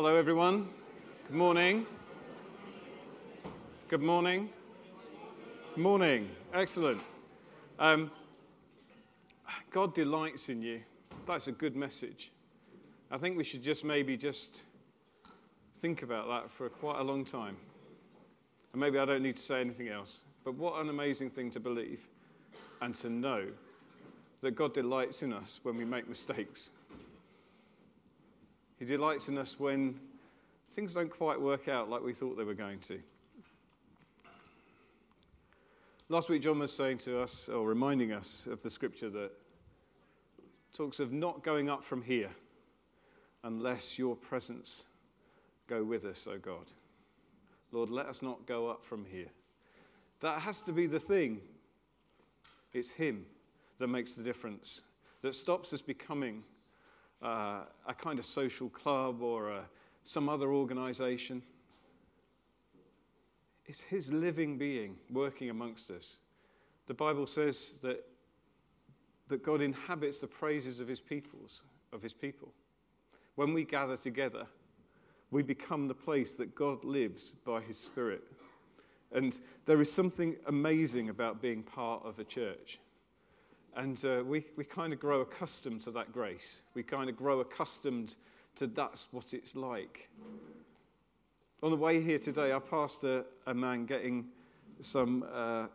Hello, everyone. Good morning. Good morning. Morning. Excellent. Um, God delights in you. That's a good message. I think we should just maybe just think about that for quite a long time. And maybe I don't need to say anything else. But what an amazing thing to believe and to know that God delights in us when we make mistakes. He delights in us when things don't quite work out like we thought they were going to. Last week, John was saying to us, or reminding us of the scripture that talks of not going up from here unless your presence go with us, O God. Lord, let us not go up from here. That has to be the thing. It's Him that makes the difference, that stops us becoming uh, a kind of social club or a, some other organization. It's His living being working amongst us. The Bible says that, that God inhabits the praises of His peoples, of His people. When we gather together, we become the place that God lives by His Spirit. And there is something amazing about being part of a church. And uh, we, we kind of grow accustomed to that grace. We kind of grow accustomed to that's what it's like. On the way here today, I passed a, a man getting some uh,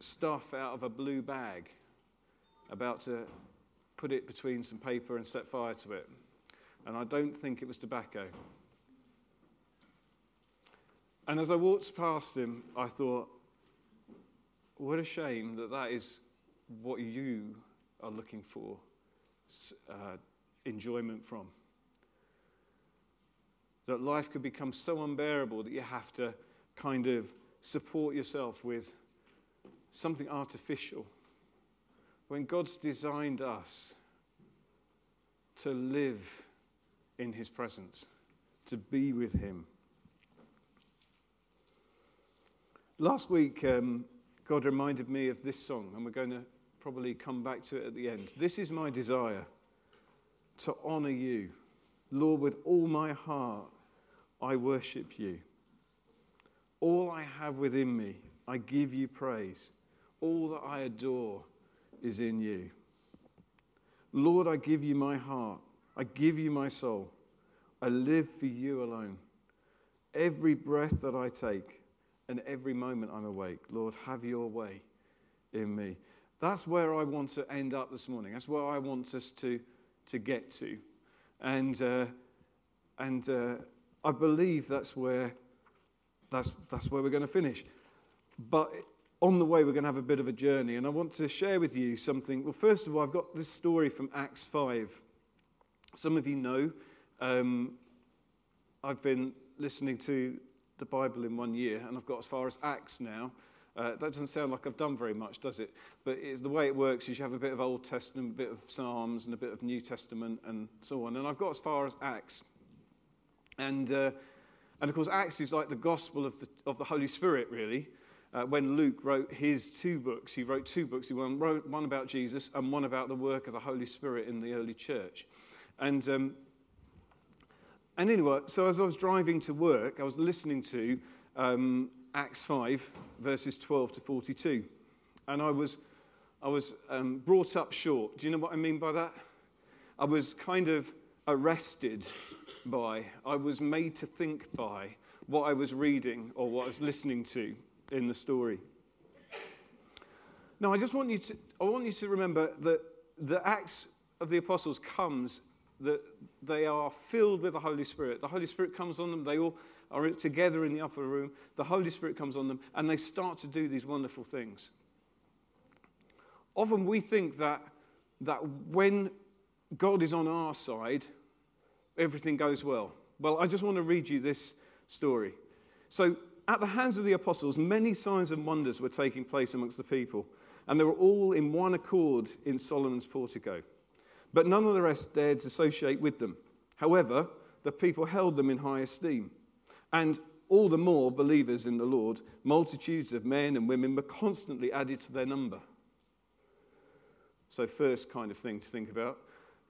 stuff out of a blue bag, about to put it between some paper and set fire to it. And I don't think it was tobacco. And as I walked past him, I thought, what a shame that that is what you are looking for uh, enjoyment from. That life could become so unbearable that you have to kind of support yourself with something artificial. When God's designed us to live in His presence, to be with Him. Last week, um, God reminded me of this song, and we're going to probably come back to it at the end. This is my desire to honor you. Lord, with all my heart, I worship you. All I have within me, I give you praise. All that I adore is in you. Lord, I give you my heart. I give you my soul. I live for you alone. Every breath that I take and every moment I'm awake, Lord, have your way in me. That's where I want to end up this morning. That's where I want us to, to get to. And, uh, and uh, I believe that's where, that's, that's where we're going to finish. But on the way, we're going to have a bit of a journey. And I want to share with you something. Well, first of all, I've got this story from Acts 5. Some of you know um, I've been listening to the Bible in one year, and I've got as far as Acts now. Uh, that doesn't sound like I've done very much, does it? But the way it works is you have a bit of Old Testament, a bit of Psalms, and a bit of New Testament, and so on. And I've got as far as Acts. And, uh, and of course, Acts is like the gospel of the, of the Holy Spirit, really. Uh, when Luke wrote his two books, he wrote two books. He wrote one about Jesus and one about the work of the Holy Spirit in the early church. And, um, and anyway, so as I was driving to work, I was listening to um, Acts 5, verses 12 to 42. And I was, I was um, brought up short. Do you know what I mean by that? I was kind of arrested by, I was made to think by what I was reading or what I was listening to in the story. Now, I just want you to, I want you to remember that the Acts of the Apostles comes that they are filled with the Holy Spirit. The Holy Spirit comes on them. They all are together in the upper room, the Holy Spirit comes on them, and they start to do these wonderful things. Often we think that, that when God is on our side, everything goes well. Well, I just want to read you this story. So, at the hands of the apostles, many signs and wonders were taking place amongst the people, and they were all in one accord in Solomon's portico. But none of the rest dared to associate with them. However, the people held them in high esteem. And all the more believers in the Lord, multitudes of men and women were constantly added to their number. So, first kind of thing to think about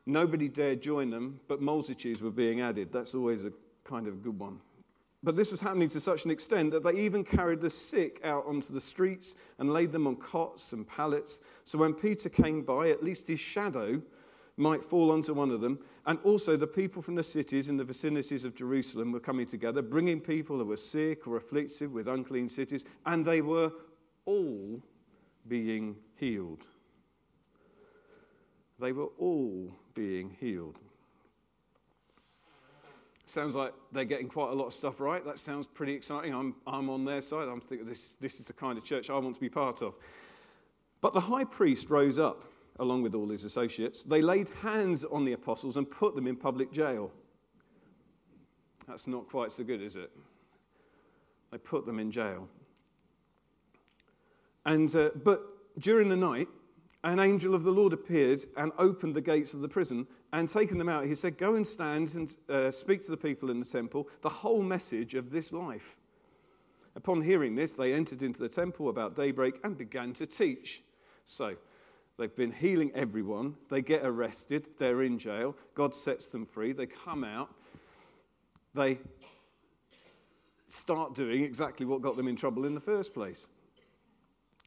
Nobody dared join them, but multitudes were being added. That's always a kind of good one. But this was happening to such an extent that they even carried the sick out onto the streets and laid them on cots and pallets. So when Peter came by, at least his shadow might fall onto one of them. And also, the people from the cities in the vicinities of Jerusalem were coming together, bringing people who were sick or afflicted with unclean cities, and they were all being healed. They were all being healed. Sounds like they're getting quite a lot of stuff right. That sounds pretty exciting. I'm, I'm on their side. I'm thinking this, this is the kind of church I want to be part of. But the high priest rose up along with all his associates. They laid hands on the apostles and put them in public jail. That's not quite so good, is it? They put them in jail. And, uh, but during the night, an angel of the Lord appeared and opened the gates of the prison and taken them out. He said, Go and stand and uh, speak to the people in the temple the whole message of this life. Upon hearing this, they entered into the temple about daybreak and began to teach. So, they've been healing everyone. They get arrested. They're in jail. God sets them free. They come out. They start doing exactly what got them in trouble in the first place.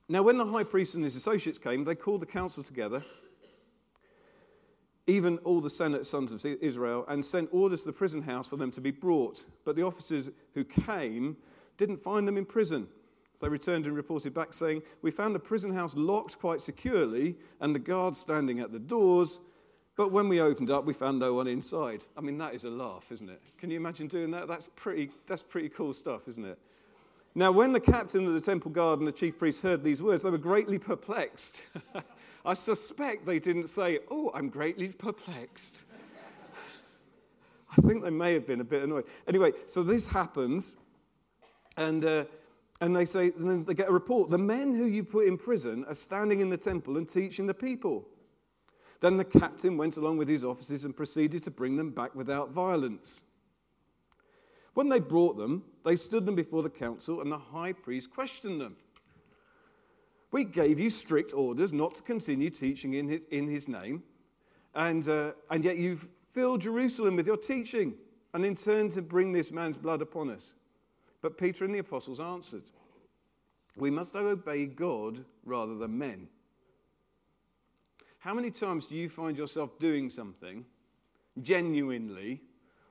Now, when the high priest and his associates came, they called the council together, even all the Senate sons of Israel, and sent orders to the prison house for them to be brought. But the officers who came didn't find them in prison. They returned and reported back saying, We found the prison house locked quite securely and the guards standing at the doors, but when we opened up, we found no one inside. I mean, that is a laugh, isn't it? Can you imagine doing that? That's pretty, that's pretty cool stuff, isn't it? Now, when the captain of the temple guard and the chief priest heard these words, they were greatly perplexed. I suspect they didn't say, Oh, I'm greatly perplexed. I think they may have been a bit annoyed. Anyway, so this happens, and, uh, and they say, and then they get a report. The men who you put in prison are standing in the temple and teaching the people. Then the captain went along with his officers and proceeded to bring them back without violence. When they brought them, they stood them before the council, and the high priest questioned them. We gave you strict orders not to continue teaching in his, in his name, and, uh, and yet you've filled Jerusalem with your teaching, and in turn to bring this man's blood upon us. But Peter and the apostles answered, We must obey God rather than men. How many times do you find yourself doing something genuinely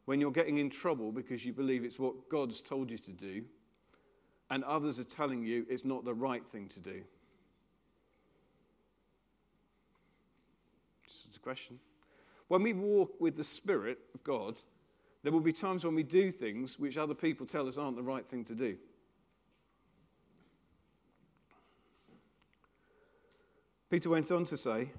when you're getting in trouble because you believe it's what God's told you to do, and others are telling you it's not the right thing to do? Just a question. When we walk with the Spirit of God, there will be times when we do things which other people tell us aren't the right thing to do. Peter went on to say,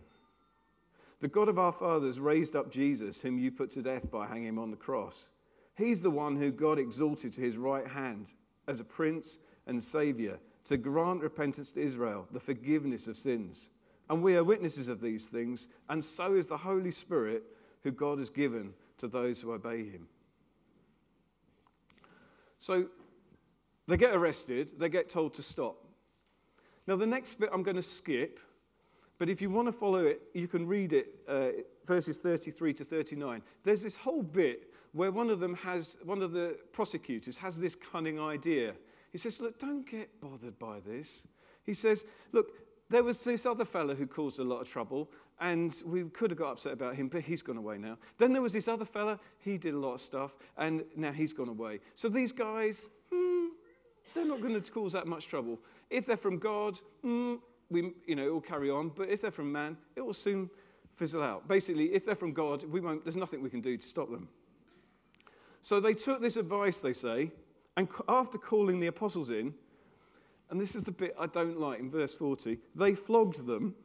the God of our fathers raised up Jesus, whom you put to death by hanging him on the cross. He's the one who God exalted to his right hand as a prince and savior to grant repentance to Israel, the forgiveness of sins. And we are witnesses of these things, and so is the Holy Spirit who God has given to those who obey him. So they get arrested, they get told to stop. Now, the next bit I'm going to skip but if you want to follow it, you can read it, uh, verses 33 to 39. There's this whole bit where one of them has, one of the prosecutors has this cunning idea. He says, Look, don't get bothered by this. He says, Look, there was this other fellow who caused a lot of trouble, and we could have got upset about him, but he's gone away now. Then there was this other fella, he did a lot of stuff, and now he's gone away. So these guys, hmm, they're not going to cause that much trouble. If they're from God, hmm, we, you know, it will carry on. But if they're from man, it will soon fizzle out. Basically, if they're from God, we won't, there's nothing we can do to stop them. So they took this advice, they say, and after calling the apostles in, and this is the bit I don't like in verse 40, they flogged them,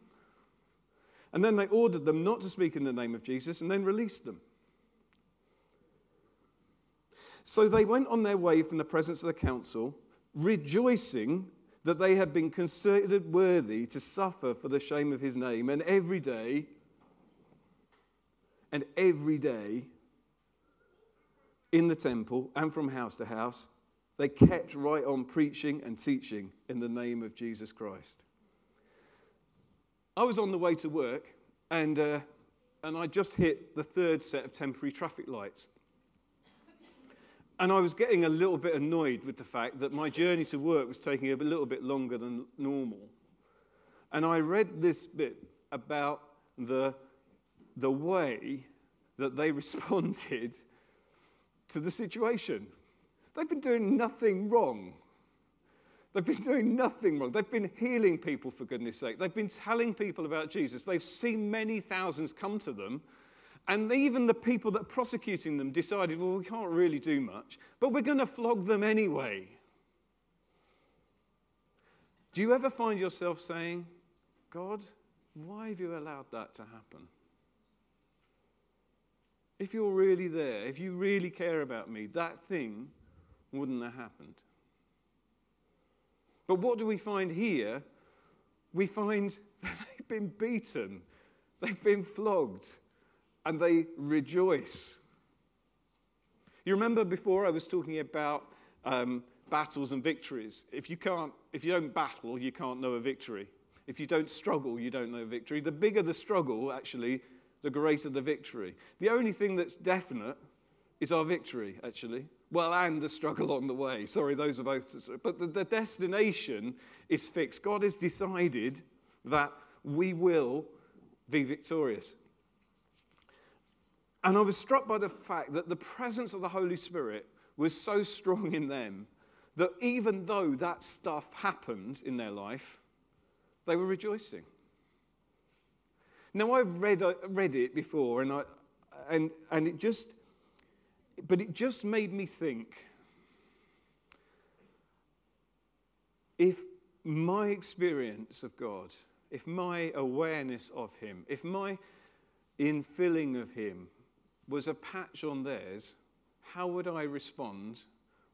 and then they ordered them not to speak in the name of Jesus, and then released them. So they went on their way from the presence of the council, rejoicing that they had been considered worthy to suffer for the shame of his name. And every day, and every day, in the temple and from house to house, they kept right on preaching and teaching in the name of Jesus Christ. I was on the way to work, and uh, and I just hit the third set of temporary traffic lights. And I was getting a little bit annoyed with the fact that my journey to work was taking a little bit longer than normal. And I read this bit about the, the way that they responded to the situation. They've been doing nothing wrong. They've been doing nothing wrong. They've been healing people, for goodness sake. They've been telling people about Jesus. They've seen many thousands come to them. And even the people that are prosecuting them decided, well, we can't really do much, but we're going to flog them anyway. Do you ever find yourself saying, God, why have you allowed that to happen? If you're really there, if you really care about me, that thing wouldn't have happened. But what do we find here? We find that they've been beaten, they've been flogged, and they rejoice. You remember before I was talking about um, battles and victories. If you, can't, if you don't battle, you can't know a victory. If you don't struggle, you don't know a victory. The bigger the struggle, actually, the greater the victory. The only thing that's definite is our victory, actually. Well, and the struggle on the way. Sorry, those are both. But the, the destination is fixed. God has decided that we will be victorious. And I was struck by the fact that the presence of the Holy Spirit was so strong in them that even though that stuff happened in their life, they were rejoicing. Now, I've read, uh, read it before, and, I, and, and it just, but it just made me think if my experience of God, if my awareness of Him, if my infilling of Him was a patch on theirs, how would I respond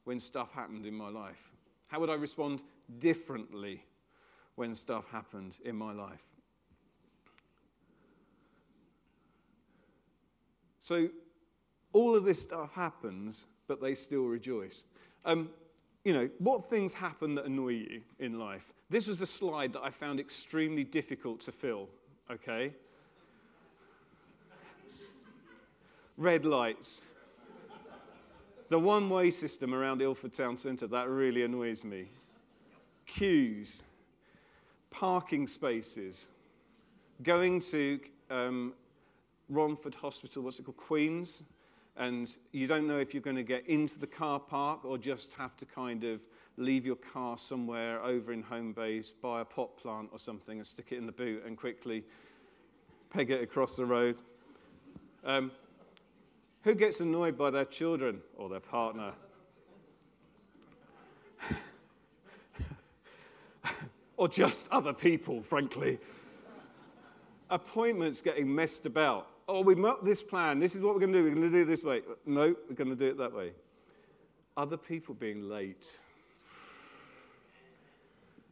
when stuff happened in my life? How would I respond differently when stuff happened in my life? So, all of this stuff happens, but they still rejoice. Um, you know, what things happen that annoy you in life? This was a slide that I found extremely difficult to fill, okay? red lights. The one way system around Ilford Town Centre, that really annoys me. Queues, parking spaces, going to um, Romford Hospital, what's it called, Queen's, and you don't know if you're going to get into the car park or just have to kind of leave your car somewhere over in Homebase, buy a pot plant or something and stick it in the boot and quickly peg it across the road. Um, who gets annoyed by their children or their partner? or just other people, frankly. Appointments getting messed about. Oh, we have this plan. This is what we're going to do. We're going to do it this way. No, we're going to do it that way. Other people being late.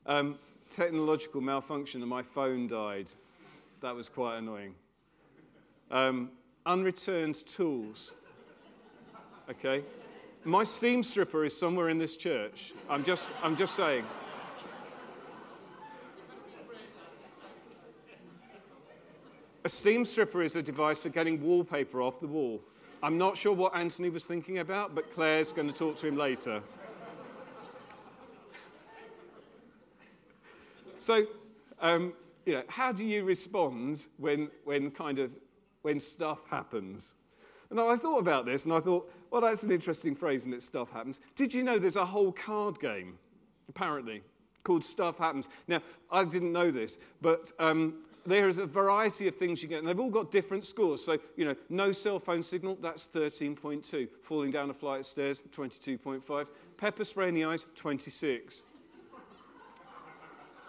Um, technological malfunction and my phone died. That was quite annoying. Um, unreturned tools. Okay? My steam stripper is somewhere in this church. I'm just, I'm just saying. A steam stripper is a device for getting wallpaper off the wall. I'm not sure what Anthony was thinking about, but Claire's going to talk to him later. So, um, you know, how do you respond when, when kind of when stuff happens. And I thought about this and I thought, well, that's an interesting phrase, and it stuff happens. Did you know there's a whole card game, apparently, called Stuff Happens? Now, I didn't know this, but um, there is a variety of things you get, and they've all got different scores. So, you know, no cell phone signal, that's 13.2. Falling down a flight of stairs, 22.5. Pepper spray in the eyes, 26.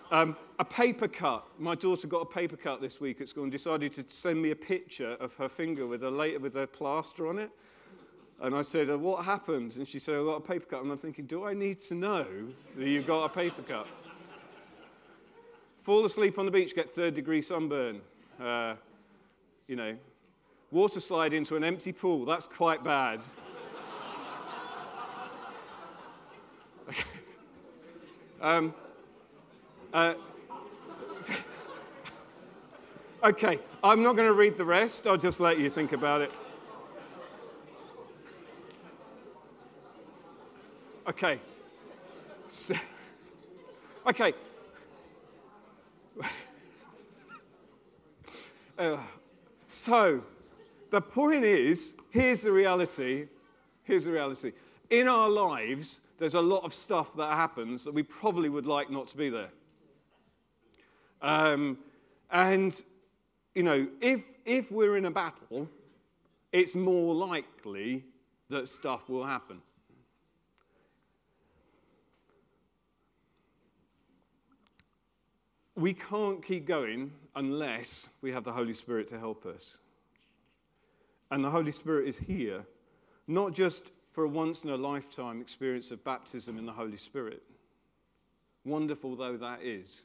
Um, a paper cut. My daughter got a paper cut this week at school and decided to send me a picture of her finger with a, later with a plaster on it. And I said, uh, What happened? And she said, I got a paper cut. And I'm thinking, Do I need to know that you've got a paper cut? Fall asleep on the beach, get third degree sunburn. Uh, you know, water slide into an empty pool. That's quite bad. um, uh, Okay, I'm not going to read the rest. I'll just let you think about it. Okay. Okay. Uh, so, the point is here's the reality. Here's the reality. In our lives, there's a lot of stuff that happens that we probably would like not to be there. Um, and, you know, if, if we're in a battle, it's more likely that stuff will happen. We can't keep going unless we have the Holy Spirit to help us. And the Holy Spirit is here, not just for a once in a lifetime experience of baptism in the Holy Spirit, wonderful though that is.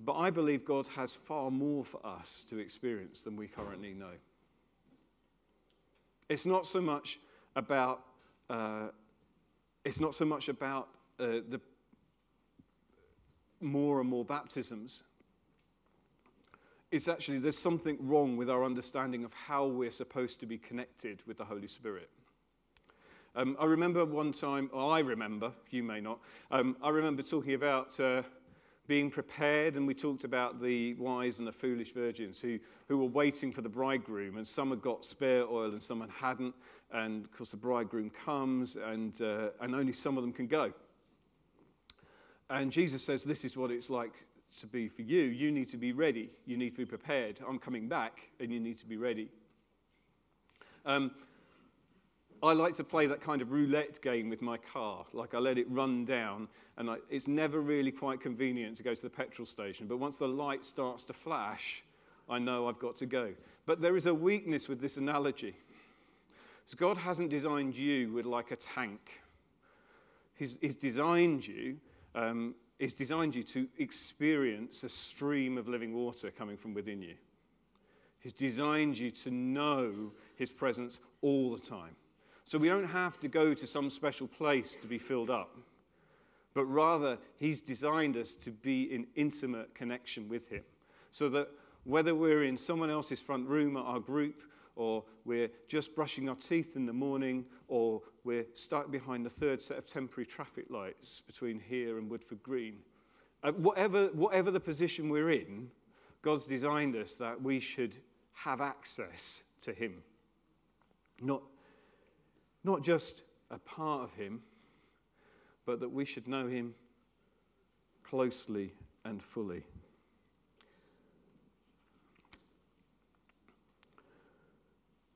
But I believe God has far more for us to experience than we currently know. It's not so much about, uh, it's not so much about uh, the more and more baptisms. It's actually, there's something wrong with our understanding of how we're supposed to be connected with the Holy Spirit. Um, I remember one time, or I remember, you may not, um, I remember talking about uh, being prepared, and we talked about the wise and the foolish virgins who, who were waiting for the bridegroom, and some had got spare oil and some hadn't, and of course the bridegroom comes, and, uh, and only some of them can go. And Jesus says, This is what it's like to be for you. You need to be ready. You need to be prepared. I'm coming back, and you need to be ready. Um, I like to play that kind of roulette game with my car. Like I let it run down, and I, it's never really quite convenient to go to the petrol station. But once the light starts to flash, I know I've got to go. But there is a weakness with this analogy. So God hasn't designed you with like a tank. He's, he's designed you um, designed you to experience a stream of living water coming from within you. He's designed you to know His presence all the time. So we don't have to go to some special place to be filled up, but rather, He's designed us to be in intimate connection with Him. So that whether we're in someone else's front room at our group, or we're just brushing our teeth in the morning, or we're stuck behind the third set of temporary traffic lights between here and Woodford Green. Uh, whatever, whatever the position we're in, God's designed us that we should have access to Him. Not, not just a part of Him, but that we should know Him closely and fully.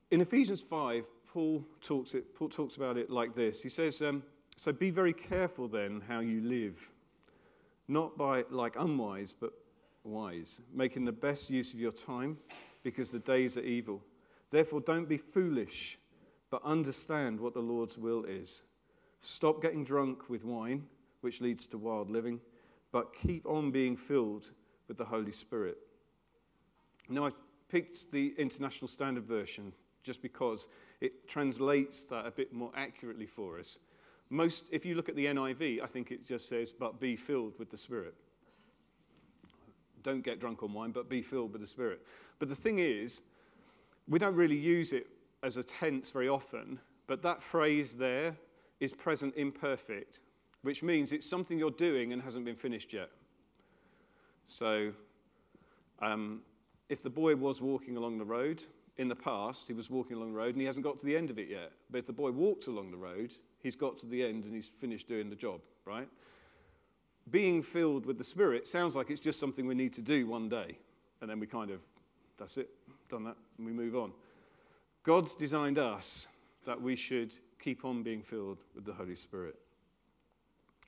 In Ephesians 5, Paul talks, it, Paul talks about it like this. He says, um, So be very careful then how you live, not by like unwise, but wise, making the best use of your time because the days are evil. Therefore, don't be foolish, but understand what the Lord's will is. Stop getting drunk with wine, which leads to wild living, but keep on being filled with the Holy Spirit. Now, I've picked the International Standard Version just because it translates that a bit more accurately for us. Most, if you look at the NIV, I think it just says, but be filled with the Spirit. Don't get drunk on wine, but be filled with the Spirit. But the thing is, we don't really use it as a tense very often, but that phrase there is present imperfect, which means it's something you're doing and hasn't been finished yet. So, um, if the boy was walking along the road in the past, he was walking along the road and he hasn't got to the end of it yet. But if the boy walks along the road, he's got to the end and he's finished doing the job, right? Being filled with the Spirit sounds like it's just something we need to do one day. And then we kind of, that's it, done that, and we move on. God's designed us that we should keep on being filled with the Holy Spirit.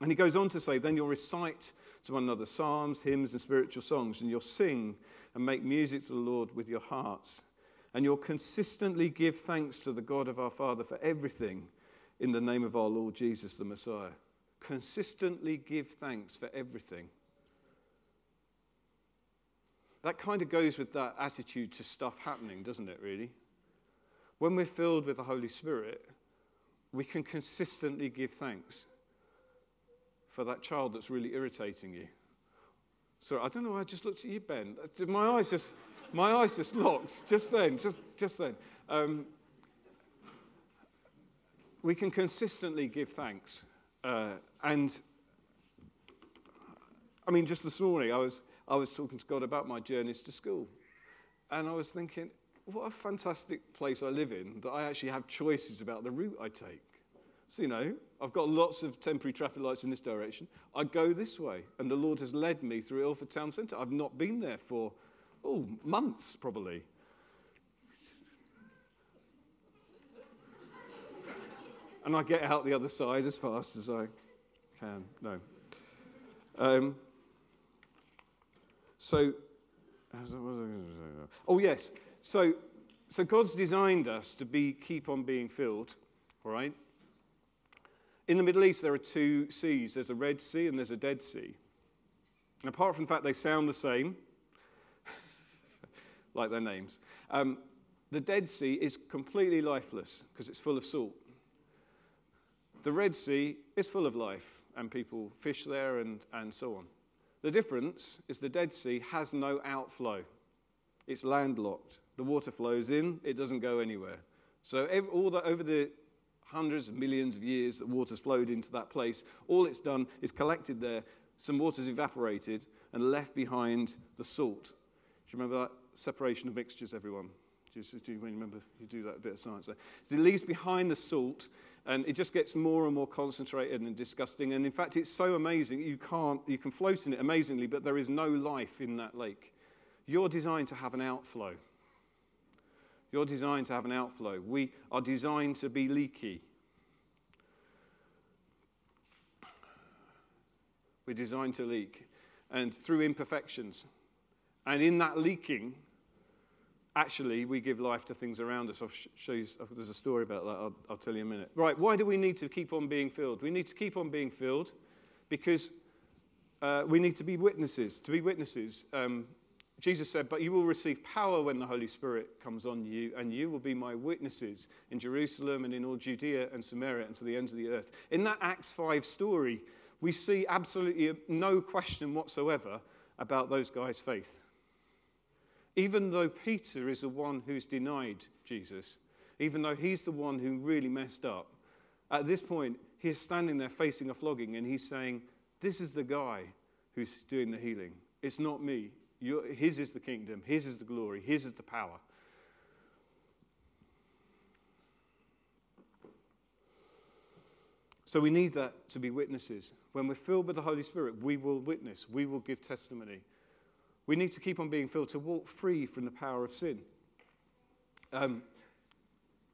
And he goes on to say, then you'll recite to one another psalms, hymns, and spiritual songs, and you'll sing and make music to the Lord with your hearts and you'll consistently give thanks to the God of our Father for everything in the name of our Lord Jesus the Messiah. Consistently give thanks for everything. That kind of goes with that attitude to stuff happening, doesn't it, really? When we're filled with the Holy Spirit, we can consistently give thanks for that child that's really irritating you. Sorry, I don't know why I just looked at you, Ben. My eyes just, my eyes just locked just then, just, just then. Um, we can consistently give thanks. Uh, and I mean, just this morning, I was, I was talking to God about my journeys to school. And I was thinking, what a fantastic place I live in that I actually have choices about the route I take. So, you know, I've got lots of temporary traffic lights in this direction. I go this way, and the Lord has led me through Ilford Town Centre. I've not been there for, oh, months probably. and I get out the other side as fast as I can. No. Um, so, oh yes. So, so God's designed us to be keep on being filled, all right? In the Middle East, there are two seas there's a Red Sea and there's a Dead Sea. And apart from the fact they sound the same, like their names, um, the Dead Sea is completely lifeless because it's full of salt. The Red Sea is full of life, and people fish there and, and so on. The difference is the Dead Sea has no outflow, it's landlocked. The water flows in, it doesn't go anywhere. So, all the, over the hundreds of millions of years that water's flowed into that place. All it's done is collected there, some water's evaporated, and left behind the salt. Do you remember that separation of mixtures, everyone? Do you, do remember you do that bit of science there? So it leaves behind the salt, and it just gets more and more concentrated and disgusting. And in fact, it's so amazing you can't you can float in it amazingly, but there is no life in that lake. You're designed to have an outflow. You're designed to have an outflow. We are designed to be leaky. We're designed to leak. And through imperfections. And in that leaking, actually, we give life to things around us. I'll show you, there's a story about that. I'll, I'll tell you in a minute. Right, why do we need to keep on being filled? We need to keep on being filled because uh, we need to be witnesses. To be witnesses, um, Jesus said, But you will receive power when the Holy Spirit comes on you, and you will be my witnesses in Jerusalem and in all Judea and Samaria and to the ends of the earth. In that Acts 5 story, we see absolutely no question whatsoever about those guys' faith. Even though Peter is the one who's denied Jesus, even though he's the one who really messed up, at this point, he is standing there facing a flogging and he's saying, This is the guy who's doing the healing. It's not me. You're, his is the kingdom, His is the glory, His is the power. So we need that to be witnesses. When we're filled with the Holy Spirit, we will witness, we will give testimony. We need to keep on being filled to walk free from the power of sin. Um,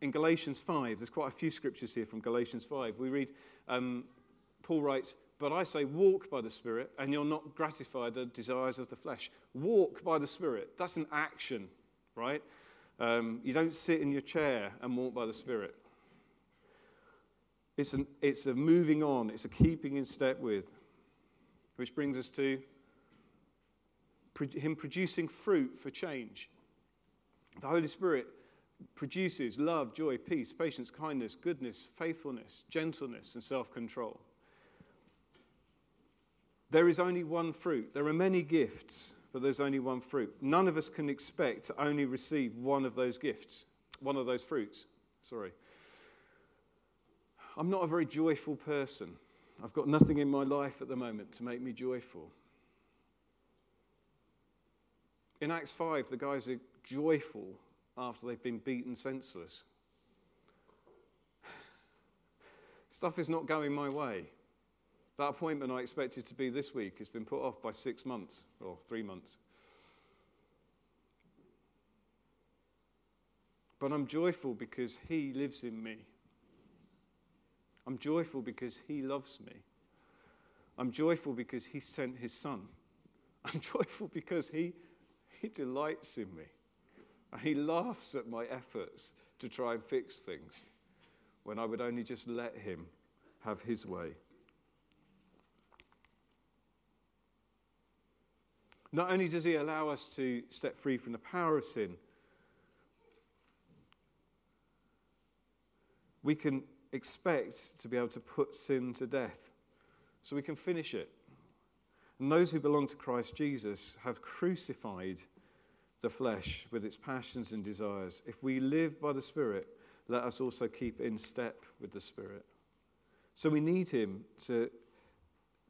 in Galatians 5, there's quite a few scriptures here from Galatians 5. We read, um, Paul writes, but I say, walk by the Spirit, and you'll not gratify the desires of the flesh. Walk by the Spirit. That's an action, right? Um, you don't sit in your chair and walk by the Spirit. It's, an, it's a moving on, it's a keeping in step with. Which brings us to Him producing fruit for change. The Holy Spirit produces love, joy, peace, patience, kindness, goodness, faithfulness, gentleness, and self control. There is only one fruit. There are many gifts, but there's only one fruit. None of us can expect to only receive one of those gifts, one of those fruits. Sorry. I'm not a very joyful person. I've got nothing in my life at the moment to make me joyful. In Acts 5, the guys are joyful after they've been beaten senseless. Stuff is not going my way. That appointment I expected to be this week has been put off by six months or three months. But I'm joyful because He lives in me. I'm joyful because He loves me. I'm joyful because He sent His Son. I'm joyful because He, he delights in me. And He laughs at my efforts to try and fix things when I would only just let Him have His way. Not only does he allow us to step free from the power of sin, we can expect to be able to put sin to death. So we can finish it. And those who belong to Christ Jesus have crucified the flesh with its passions and desires. If we live by the Spirit, let us also keep in step with the Spirit. So we need Him to,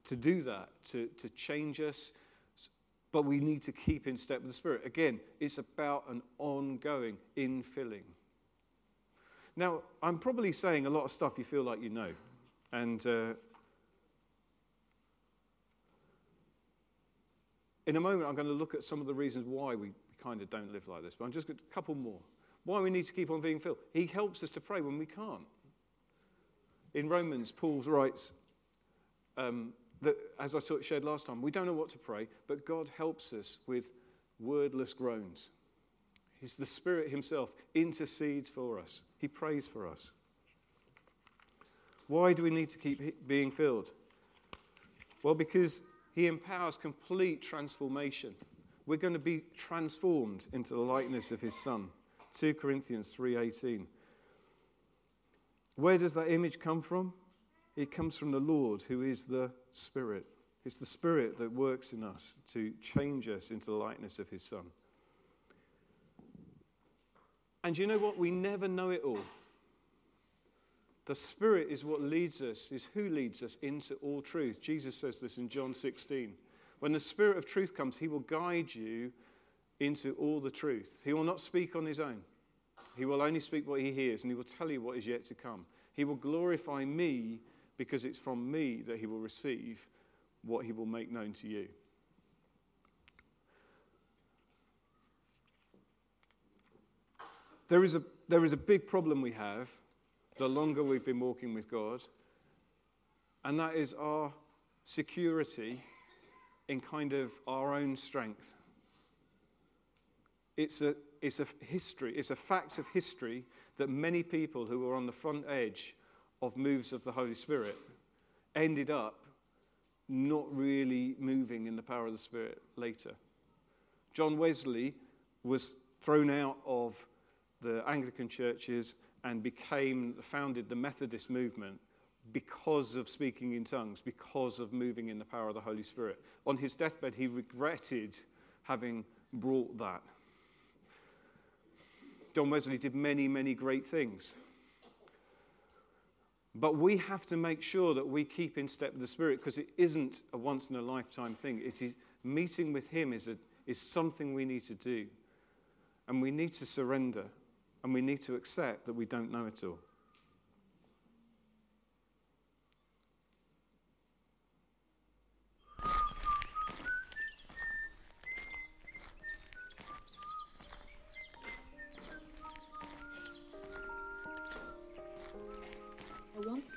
to do that, to, to change us, but we need to keep in step with the Spirit. Again, it's about an ongoing infilling. Now, I'm probably saying a lot of stuff you feel like you know. And uh, in a moment, I'm going to look at some of the reasons why we kind of don't live like this. But I'm just a couple more. Why we need to keep on being filled. He helps us to pray when we can't. In Romans, Paul writes um, that, as I shared last time, we don't know what to pray, but God helps us with wordless groans. He's the Spirit Himself intercedes for us. He prays for us. Why do we need to keep being filled? Well, because He empowers complete transformation. We're going to be transformed into the likeness of His Son. 2 Corinthians 3:18. Where does that image come from? It comes from the Lord, who is the Spirit. It's the Spirit that works in us to change us into the likeness of His Son. And you know what? We never know it all. The Spirit is what leads us, is who leads us into all truth. Jesus says this in John 16. When the Spirit of truth comes, He will guide you into all the truth. He will not speak on His own, He will only speak what He hears, and He will tell you what is yet to come. He will glorify me because it's from me that He will receive what He will make known to you. There is, a, there is a big problem we have the longer we've been walking with God, and that is our security in kind of our own strength. It's a, it's a history, it's a fact of history that many people who were on the front edge of moves of the Holy Spirit ended up not really moving in the power of the Spirit later. John Wesley was thrown out of the Anglican churches and became founded the Methodist movement because of speaking in tongues, because of moving in the power of the Holy Spirit. On his deathbed, he regretted having brought that. John Wesley did many, many great things. But we have to make sure that we keep in step with the Spirit because it isn't a once in a lifetime thing. It is meeting with Him is, a, is something we need to do. And we need to surrender and we need to accept that we don't know it all.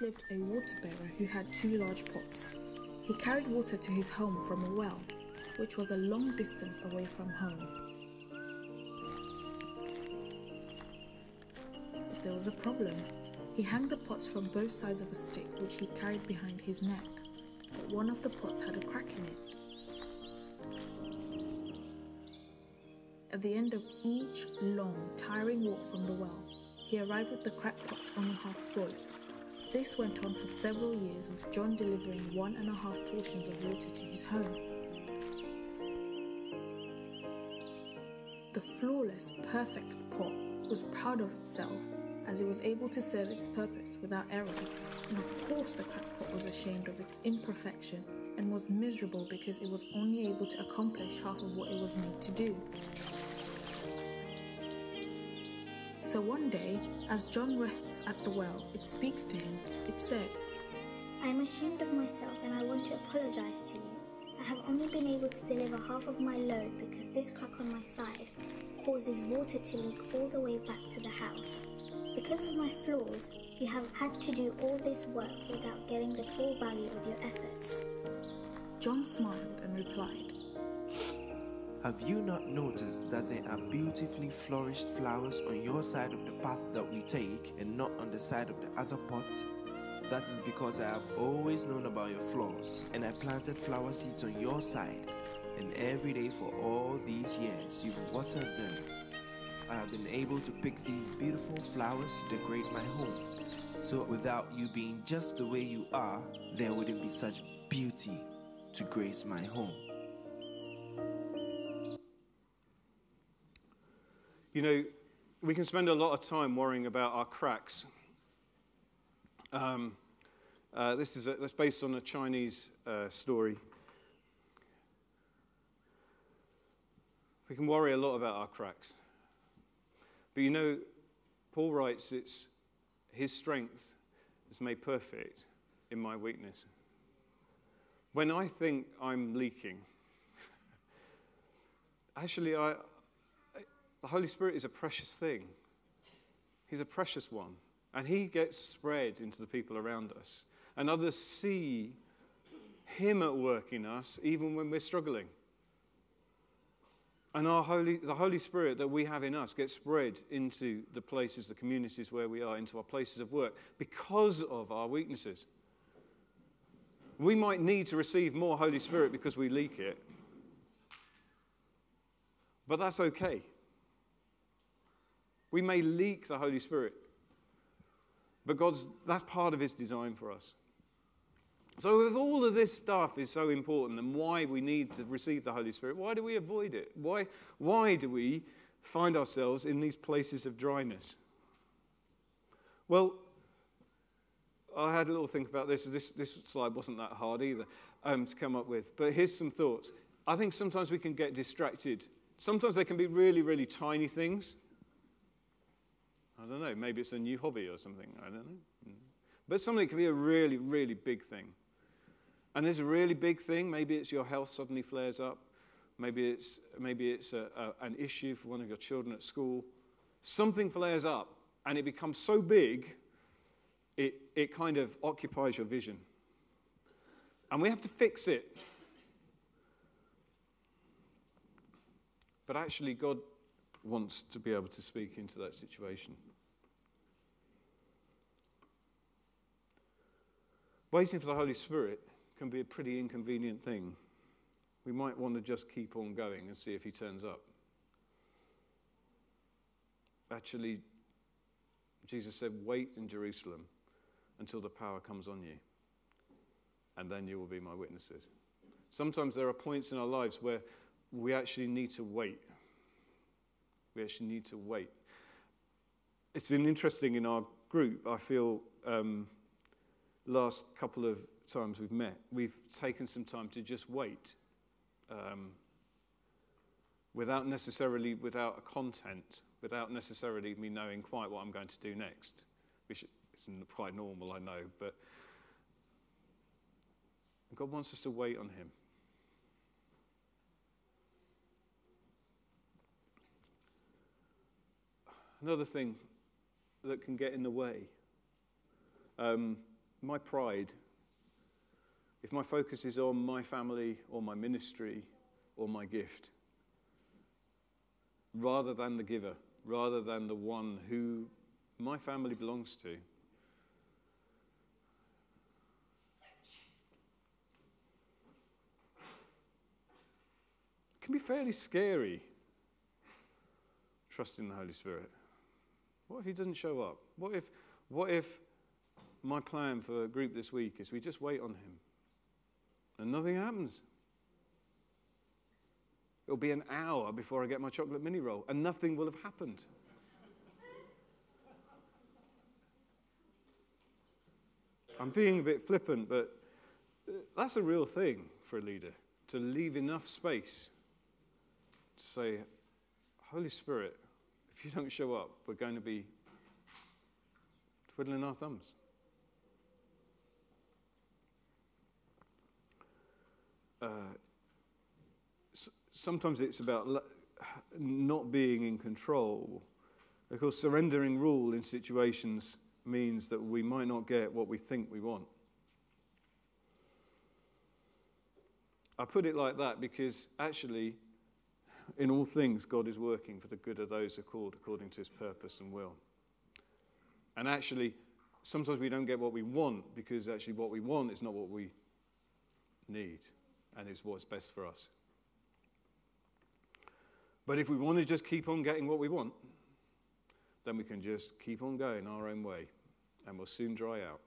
A water bearer who had two large pots. He carried water to his home from a well, which was a long distance away from home. But there was a problem. He hung the pots from both sides of a stick which he carried behind his neck, but one of the pots had a crack in it. At the end of each long, tiring walk from the well, he arrived with the cracked pot only half full. This went on for several years, with John delivering one and a half portions of water to his home. The flawless, perfect pot was proud of itself as it was able to serve its purpose without errors, and of course the crackpot was ashamed of its imperfection and was miserable because it was only able to accomplish half of what it was made to do. So one day, as John rests at the well, it speaks to him. It said, I am ashamed of myself and I want to apologize to you. I have only been able to deliver half of my load because this crack on my side causes water to leak all the way back to the house. Because of my flaws, you have had to do all this work without getting the full value of your efforts. John smiled and replied, Have you not noticed that there are beautifully flourished flowers on your side of the path that we take and not on the side of the other pot? That is because I have always known about your flaws, and I planted flower seeds on your side. And every day for all these years, you've watered them I have been able to pick these beautiful flowers to decorate my home. So without you being just the way you are, there wouldn't be such beauty. to grace my home. You know, we can spend a lot of time worrying about our cracks. Um, uh, this is a, that's based on a Chinese uh, story. We can worry a lot about our cracks. But you know, Paul writes it's his strength is made perfect in my weakness. When I think I'm leaking, actually, I, the Holy Spirit is a precious thing. He's a precious one. And He gets spread into the people around us. And others see Him at work in us even when we're struggling. And our Holy, the Holy Spirit that we have in us gets spread into the places, the communities where we are, into our places of work because of our weaknesses. We might need to receive more Holy Spirit because we leak it, but that's okay. We may leak the Holy Spirit, but God's, that's part of His design for us. So, if all of this stuff is so important and why we need to receive the Holy Spirit, why do we avoid it? Why, why do we find ourselves in these places of dryness? Well, I had a little think about this. This, this slide wasn't that hard either um, to come up with. But here's some thoughts. I think sometimes we can get distracted. Sometimes they can be really, really tiny things. I don't know. Maybe it's a new hobby or something. I don't know. Mm. But something can be a really, really big thing. And there's a really big thing. Maybe it's your health suddenly flares up. Maybe it's, maybe it's a, a, an issue for one of your children at school. Something flares up and it becomes so big, it, it kind of occupies your vision. And we have to fix it. But actually, God wants to be able to speak into that situation. Waiting for the Holy Spirit can be a pretty inconvenient thing. We might want to just keep on going and see if he turns up. Actually, Jesus said, Wait in Jerusalem until the power comes on you, and then you will be my witnesses. Sometimes there are points in our lives where we actually need to wait. We actually need to wait. It's been interesting in our group. I feel um, last couple of times we've met, we've taken some time to just wait um, without necessarily, without a content, without necessarily me knowing quite what I'm going to do next, which is quite normal, I know, but God wants us to wait on Him. Another thing that can get in the way um, my pride if my focus is on my family or my ministry or my gift, rather than the giver, rather than the one who my family belongs to, it can be fairly scary trusting the Holy Spirit. What if he doesn't show up? What if, what if my plan for a group this week is we just wait on him? and nothing happens. It'll be an hour before I get my chocolate mini roll, and nothing will have happened. I'm being a bit flippant, but uh, that's a real thing for a leader to leave enough space to say, Holy Spirit, if you don't show up, we're going to be twiddling our thumbs. Uh, sometimes it's about not being in control. Of course, surrendering rule in situations means that we might not get what we think we want. I put it like that because actually, in all things, God is working for the good of those who are called according to his purpose and will. And actually, sometimes we don't get what we want because actually what we want is not what we need and is what's best for us. But if we want to just keep on getting what we want, then we can just keep on going our own way and we'll soon dry out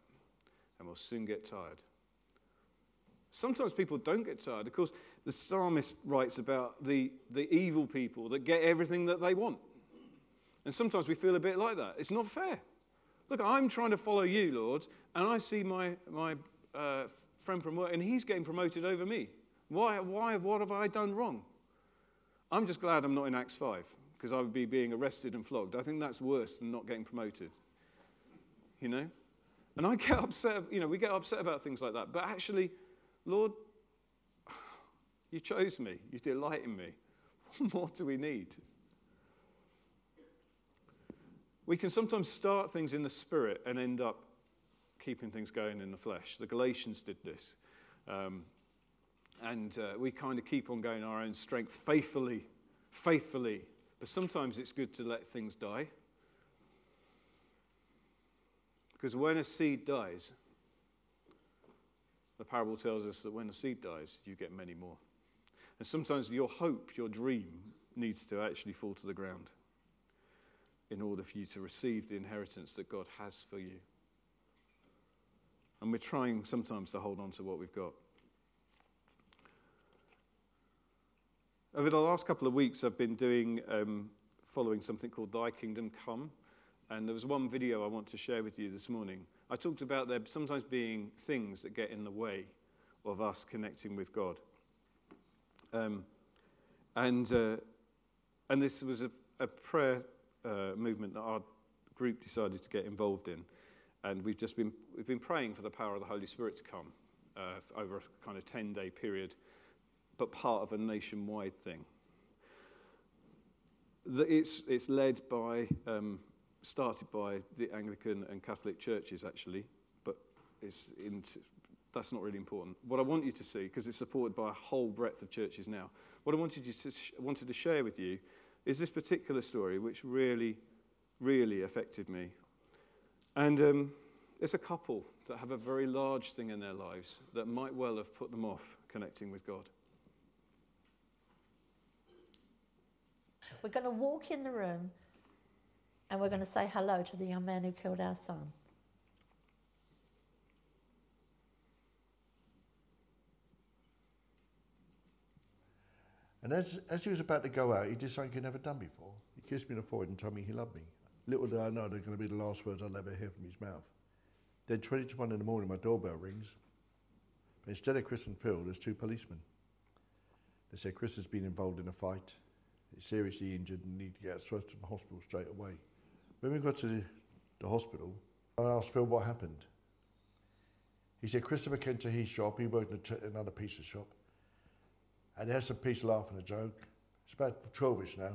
and we'll soon get tired. Sometimes people don't get tired. Of course, the psalmist writes about the, the evil people that get everything that they want. And sometimes we feel a bit like that. It's not fair. Look, I'm trying to follow you, Lord, and I see my, my uh, friend from work, and he's getting promoted over me. Why, why, what have I done wrong? I'm just glad I'm not in Acts 5, because I would be being arrested and flogged. I think that's worse than not getting promoted. You know? And I get upset, you know, we get upset about things like that. But actually, Lord, you chose me, you delight in me. What more do we need? We can sometimes start things in the spirit and end up keeping things going in the flesh. The Galatians did this. Um, and uh, we kind of keep on going our own strength faithfully, faithfully. But sometimes it's good to let things die. Because when a seed dies, the parable tells us that when a seed dies, you get many more. And sometimes your hope, your dream, needs to actually fall to the ground in order for you to receive the inheritance that God has for you. And we're trying sometimes to hold on to what we've got. Over the last couple of weeks, I've been doing, um, following something called Thy Kingdom Come. And there was one video I want to share with you this morning. I talked about there sometimes being things that get in the way of us connecting with God. Um, and, uh, and this was a, a prayer uh, movement that our group decided to get involved in. And we've just been, we've been praying for the power of the Holy Spirit to come uh, over a kind of 10 day period, but part of a nationwide thing. It's, it's led by, um, started by the Anglican and Catholic churches actually, but it's that's not really important. What I want you to see, because it's supported by a whole breadth of churches now, what I wanted, you to sh- wanted to share with you is this particular story, which really, really affected me. And um, it's a couple that have a very large thing in their lives that might well have put them off connecting with God. We're going to walk in the room and we're going to say hello to the young man who killed our son. And as, as he was about to go out, he did something he'd never done before. He kissed me on the forehead and told me he loved me. Little did I know they're going to be the last words I'll ever hear from his mouth. Then 20 to 1 in the morning, my doorbell rings. But instead of Chris and Phil, there's two policemen. They say Chris has been involved in a fight. Seriously injured and need to get swept to the hospital straight away. When we got to the, the hospital, I asked Phil what happened. He said Christopher came to his shop. He worked in t- another pizza shop. And he had some peace, laugh and a joke. It's about 12ish now.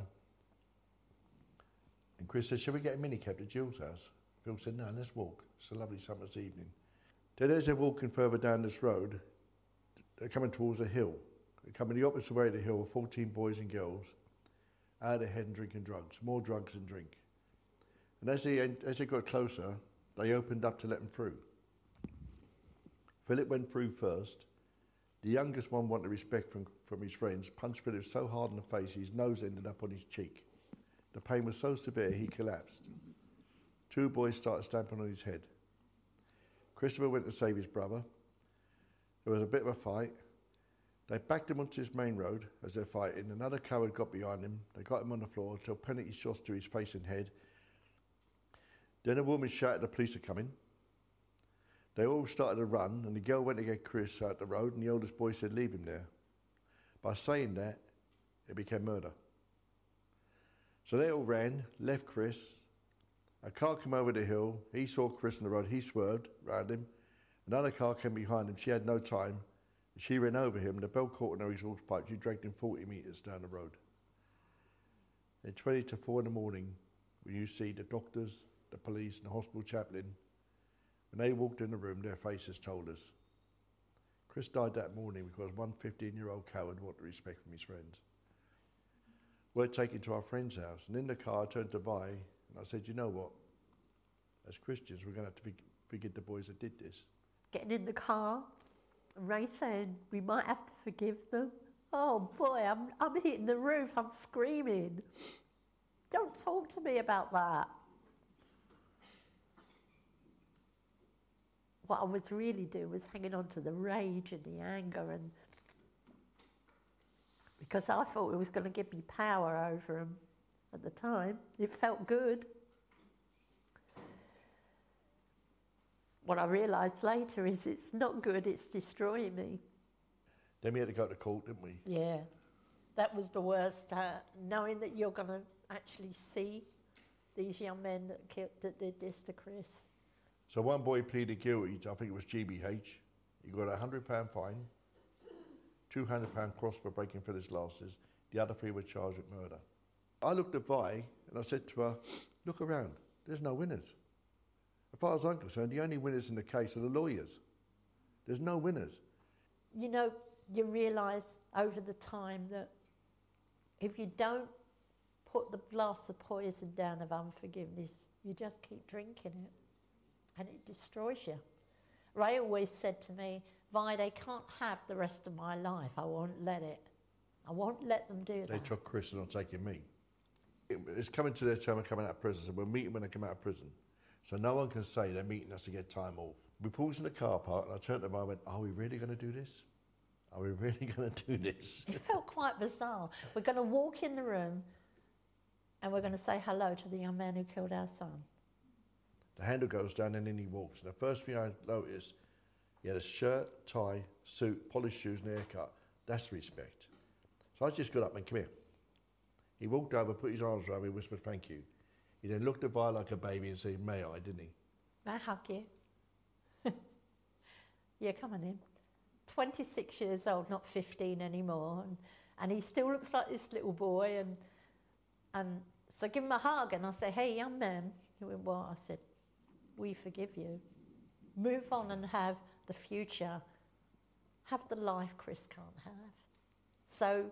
And Chris said, Shall we get a minicab to Jill's house? Phil said, No, let's walk. It's a lovely summer's evening. Then as they're walking further down this road, they're coming towards a hill. They're coming the opposite way of the hill, 14 boys and girls, out of head and drinking drugs, more drugs than drink. And as they, as they got closer, they opened up to let them through. Philip went through first. The youngest one wanted respect from, from his friends, punched Philip so hard in the face his nose ended up on his cheek. The pain was so severe he collapsed. Two boys started stamping on his head. Christopher went to save his brother. There was a bit of a fight. They backed him onto his main road as they're fighting. Another coward got behind him. They got him on the floor, took penalty shots to his face and head. Then a woman shouted the police are coming. They all started to run, and the girl went to get Chris out the road, and the oldest boy said, Leave him there. By saying that, it became murder. So they all ran, left Chris. A car came over the hill. He saw Chris on the road. He swerved round him. Another car came behind him. She had no time. She ran over him. The bell caught on her exhaust pipe. She dragged him 40 metres down the road. At 20 to 4 in the morning, when you see the doctors, the police, and the hospital chaplain, when they walked in the room, their faces told us. Chris died that morning because one 15 year old coward wanted respect from his friends. We're taken to our friend's house, and in the car, I turned to Vi and I said, You know what? As Christians, we're going to have to forgive the boys that did this. Getting in the car, Ray said we might have to forgive them. Oh boy, I'm, I'm hitting the roof, I'm screaming. Don't talk to me about that. what I was really doing was hanging on to the rage and the anger, and because I thought it was going to give me power over him at the time. It felt good. What I realised later is it's not good, it's destroying me. Then we had to go to court, didn't we? Yeah, that was the worst. Uh, knowing that you're going to actually see these young men that, killed, that did this to Chris. So one boy pleaded guilty, I think it was GBH. He got a £100 fine, £200 cross for breaking his glasses. The other three were charged with murder. I looked at Vi and I said to her, look around, there's no winners. As far as I'm concerned, the only winners in the case are the lawyers. There's no winners. You know, you realise over the time that if you don't put the glass of poison down of unforgiveness, you just keep drinking it and it destroys you. Ray always said to me, Vi, they can't have the rest of my life. I won't let it. I won't let them do They that. They took Chris and not taking me. It- It's coming to their term of coming out of prison, so we're meeting when they come out of prison. So no one can say they're meeting us to get time off. We paused in the car park and I turned to them and I went, Are we really going to do this? Are we really going to do this? It felt quite bizarre. We're going to walk in the room and we're going to say hello to the young man who killed our son. The handle goes down and in he walks. And the first thing I noticed, he had a shirt, tie, suit, polished shoes and haircut. That's respect. So I just got up and come here. He walked over, put his arms around me, whispered thank you. He then looked at Vi like a baby and said, may I, didn't he? May I hug you? yeah, come on in. 26 years old, not 15 anymore. And, and he still looks like this little boy. And, and so I give him a hug and I say, hey, young man. He went, what? I said, we forgive you. Move on and have the future. Have the life Chris can't have. So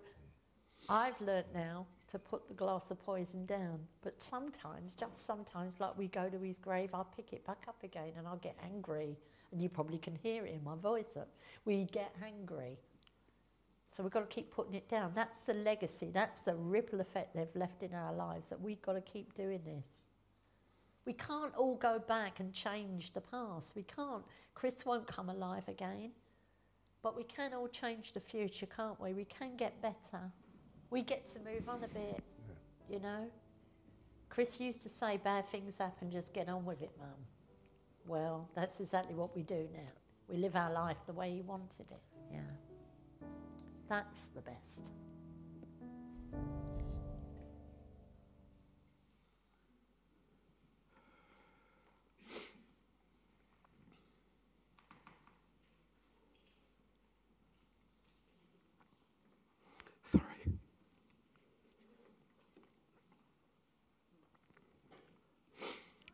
I've learnt now to put the glass of poison down. But sometimes, just sometimes, like we go to his grave, I'll pick it back up again and I'll get angry. And you probably can hear it in my voice. We get angry. So we've got to keep putting it down. That's the legacy. That's the ripple effect they've left in our lives. That we've got to keep doing this. We can't all go back and change the past. We can't. Chris won't come alive again. But we can all change the future, can't we? We can get better. We get to move on a bit, you know? Chris used to say, bad things happen, just get on with it, Mum. Well, that's exactly what we do now. We live our life the way he wanted it. Yeah. That's the best.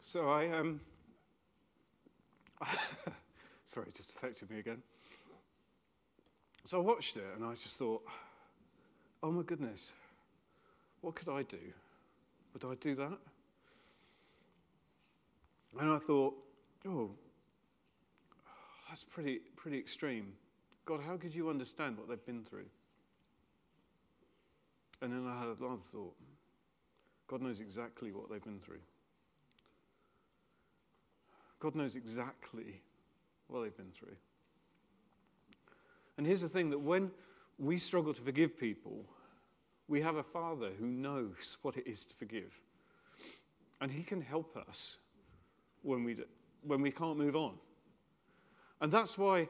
So I um. sorry, it just affected me again. So I watched it and I just thought, oh my goodness, what could I do? Would I do that? And I thought, oh, that's pretty pretty extreme. God, how could you understand what they've been through? And then I had another thought. God knows exactly what they've been through. God knows exactly what they've been through. And here's the thing that when we struggle to forgive people, we have a Father who knows what it is to forgive. And He can help us when we, do, when we can't move on. And that's why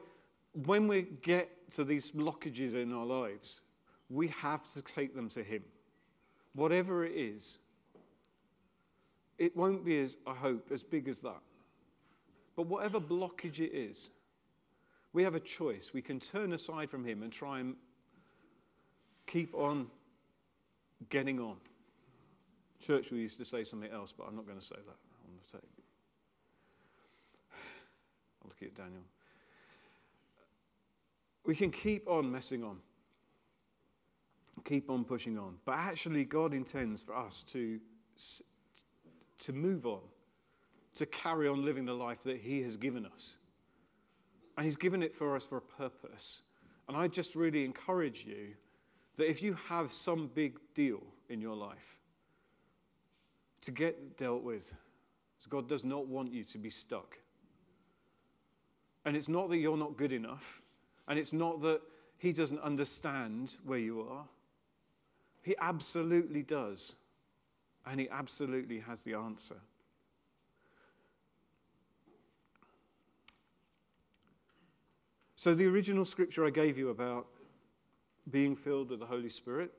when we get to these blockages in our lives, we have to take them to Him. Whatever it is, it won't be, as I hope, as big as that. But whatever blockage it is, we have a choice. We can turn aside from Him and try and keep on getting on. Churchill used to say something else, but I'm not going to say that on the tape. I'm looking at Daniel. We can keep on messing on keep on pushing on. But actually, God intends for us to, to move on, to carry on living the life that He has given us. And He's given it for us for a purpose. And I just really encourage you that if you have some big deal in your life to get dealt with, God does not want you to be stuck. And it's not that you're not good enough, and it's not that He doesn't understand where you are. He absolutely does, and He absolutely has the answer. So, the original scripture I gave you about being filled with the Holy Spirit,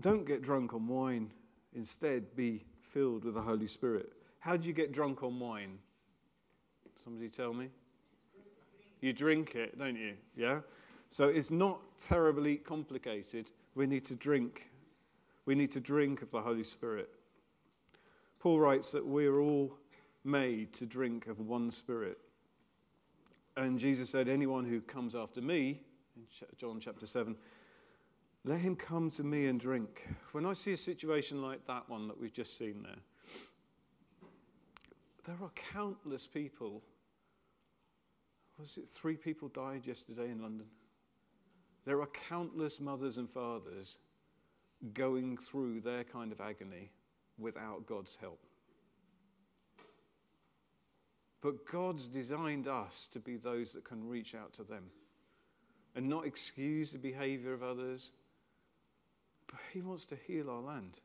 don't get drunk on wine. Instead, be filled with the Holy Spirit. How do you get drunk on wine? Somebody tell me? You drink it, don't you? Yeah? So it's not terribly complicated. We need to drink. We need to drink of the Holy Spirit. Paul writes that we're all made to drink of one Spirit. And Jesus said, Anyone who comes after me, in John chapter 7, let him come to me and drink. When I see a situation like that one that we've just seen there, there are countless people was it three people died yesterday in London? There are countless mothers and fathers going through their kind of agony without God's help. But God's designed us to be those that can reach out to them and not excuse the behavior of others, but He wants to heal our land.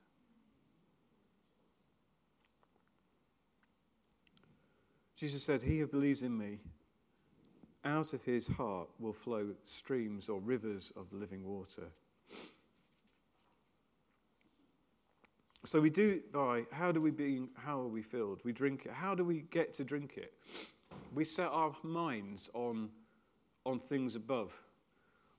Jesus said, He who believes in me, out of his heart will flow streams or rivers of living water. So we do by how do we be how are we filled? We drink it. How do we get to drink it? We set our minds on on things above.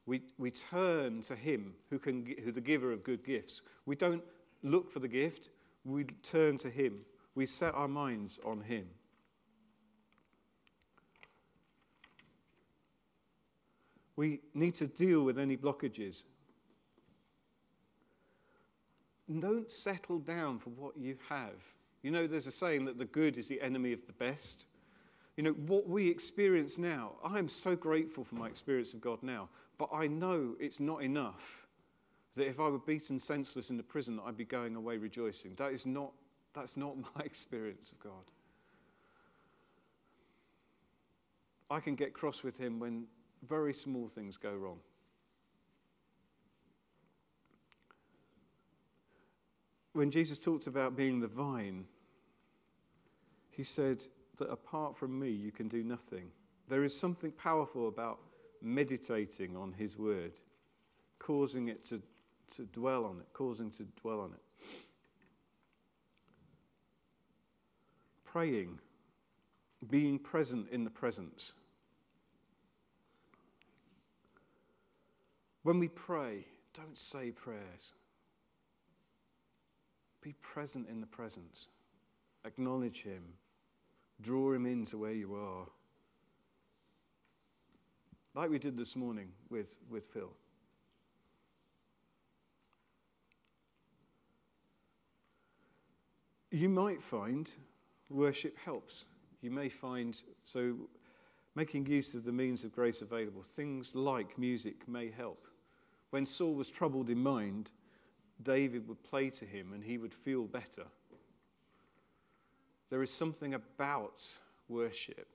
We, we turn to him who can who the giver of good gifts. We don't look for the gift, we turn to him. We set our minds on him. We need to deal with any blockages. Don't settle down for what you have. You know, there's a saying that the good is the enemy of the best. You know, what we experience now, I am so grateful for my experience of God now, but I know it's not enough that if I were beaten senseless in the prison, I'd be going away rejoicing. That is not, that's not my experience of God. I can get cross with him when very small things go wrong. When Jesus talked about being the vine, he said that apart from me, you can do nothing. There is something powerful about meditating on his word, causing it to, to dwell on it, causing to dwell on it. Praying, being present in the presence. When we pray, don't say prayers. Be present in the presence. Acknowledge Him. Draw Him into where you are. Like we did this morning with, with Phil. You might find worship helps. You may find, so making use of the means of grace available, things like music may help. When Saul was troubled in mind, David would play to him and he would feel better. There is something about worship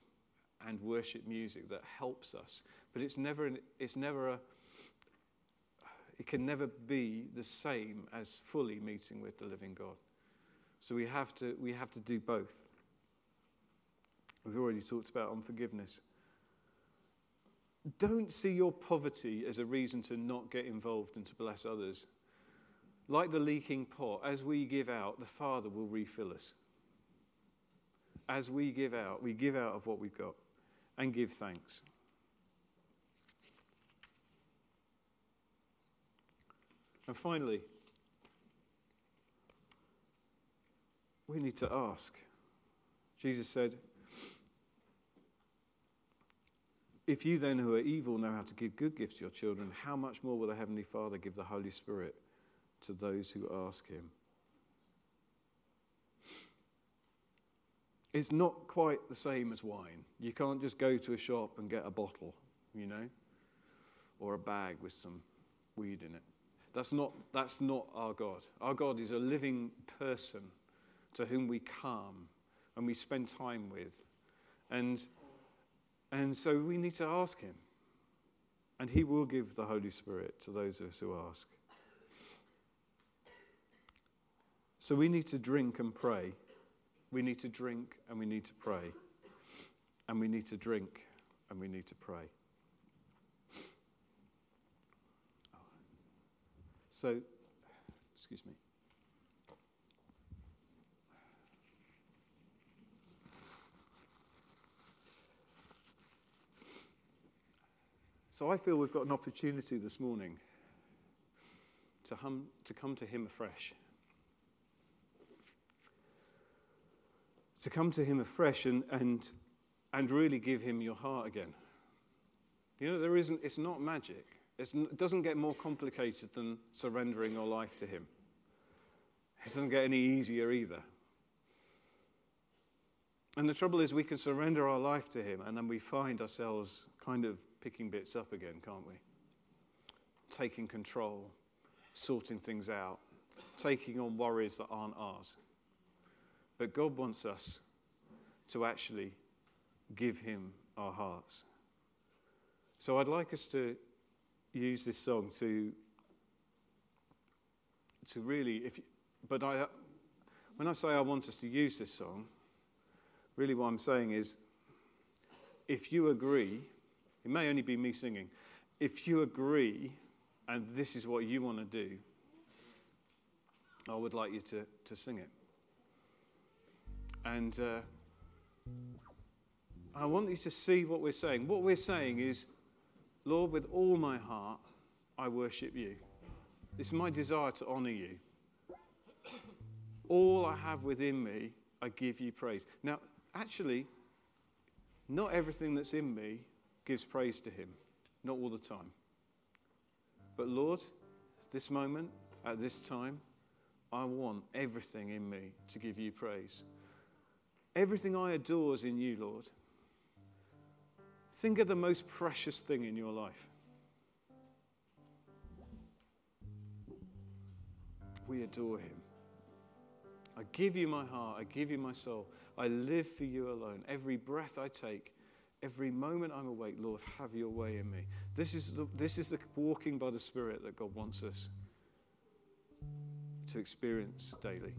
and worship music that helps us, but it's never, it's never a, it can never be the same as fully meeting with the living God. So we have to, we have to do both. We've already talked about unforgiveness. Don't see your poverty as a reason to not get involved and to bless others. Like the leaking pot, as we give out, the Father will refill us. As we give out, we give out of what we've got and give thanks. And finally, we need to ask. Jesus said, If you then, who are evil, know how to give good gifts to your children, how much more will the Heavenly Father give the Holy Spirit to those who ask Him? It's not quite the same as wine. You can't just go to a shop and get a bottle, you know, or a bag with some weed in it. That's not, that's not our God. Our God is a living person to whom we come and we spend time with. And And so we need to ask Him. And He will give the Holy Spirit to those of us who ask. So we need to drink and pray. We need to drink and we need to pray. And we need to drink and we need to pray. So, excuse me. So I feel we've got an opportunity this morning to, hum, to come to Him afresh. To come to Him afresh and, and, and really give Him your heart again. You know, there isn't, it's not magic. It's, it doesn't get more complicated than surrendering your life to Him. It doesn't get any easier either. And the trouble is, we can surrender our life to Him and then we find ourselves kind of picking bits up again, can't we? Taking control, sorting things out, taking on worries that aren't ours. But God wants us to actually give Him our hearts. So I'd like us to use this song to, to really, if you, but I, when I say I want us to use this song, really what I'm saying is if you agree, it may only be me singing, if you agree and this is what you want to do, I would like you to, to sing it. And uh, I want you to see what we're saying. What we're saying is, Lord, with all my heart, I worship you. It's my desire to honor you. All I have within me, I give you praise. Now, actually, not everything that's in me gives praise to him, not all the time. But Lord, this moment, at this time, I want everything in me to give you praise. Everything I adore is in you, Lord. Think of the most precious thing in your life. We adore him. I give you my heart. I give you my soul. I live for you alone. Every breath I take, every moment I'm awake, Lord, have your way in me. This is the, this is the walking by the Spirit that God wants us to experience daily.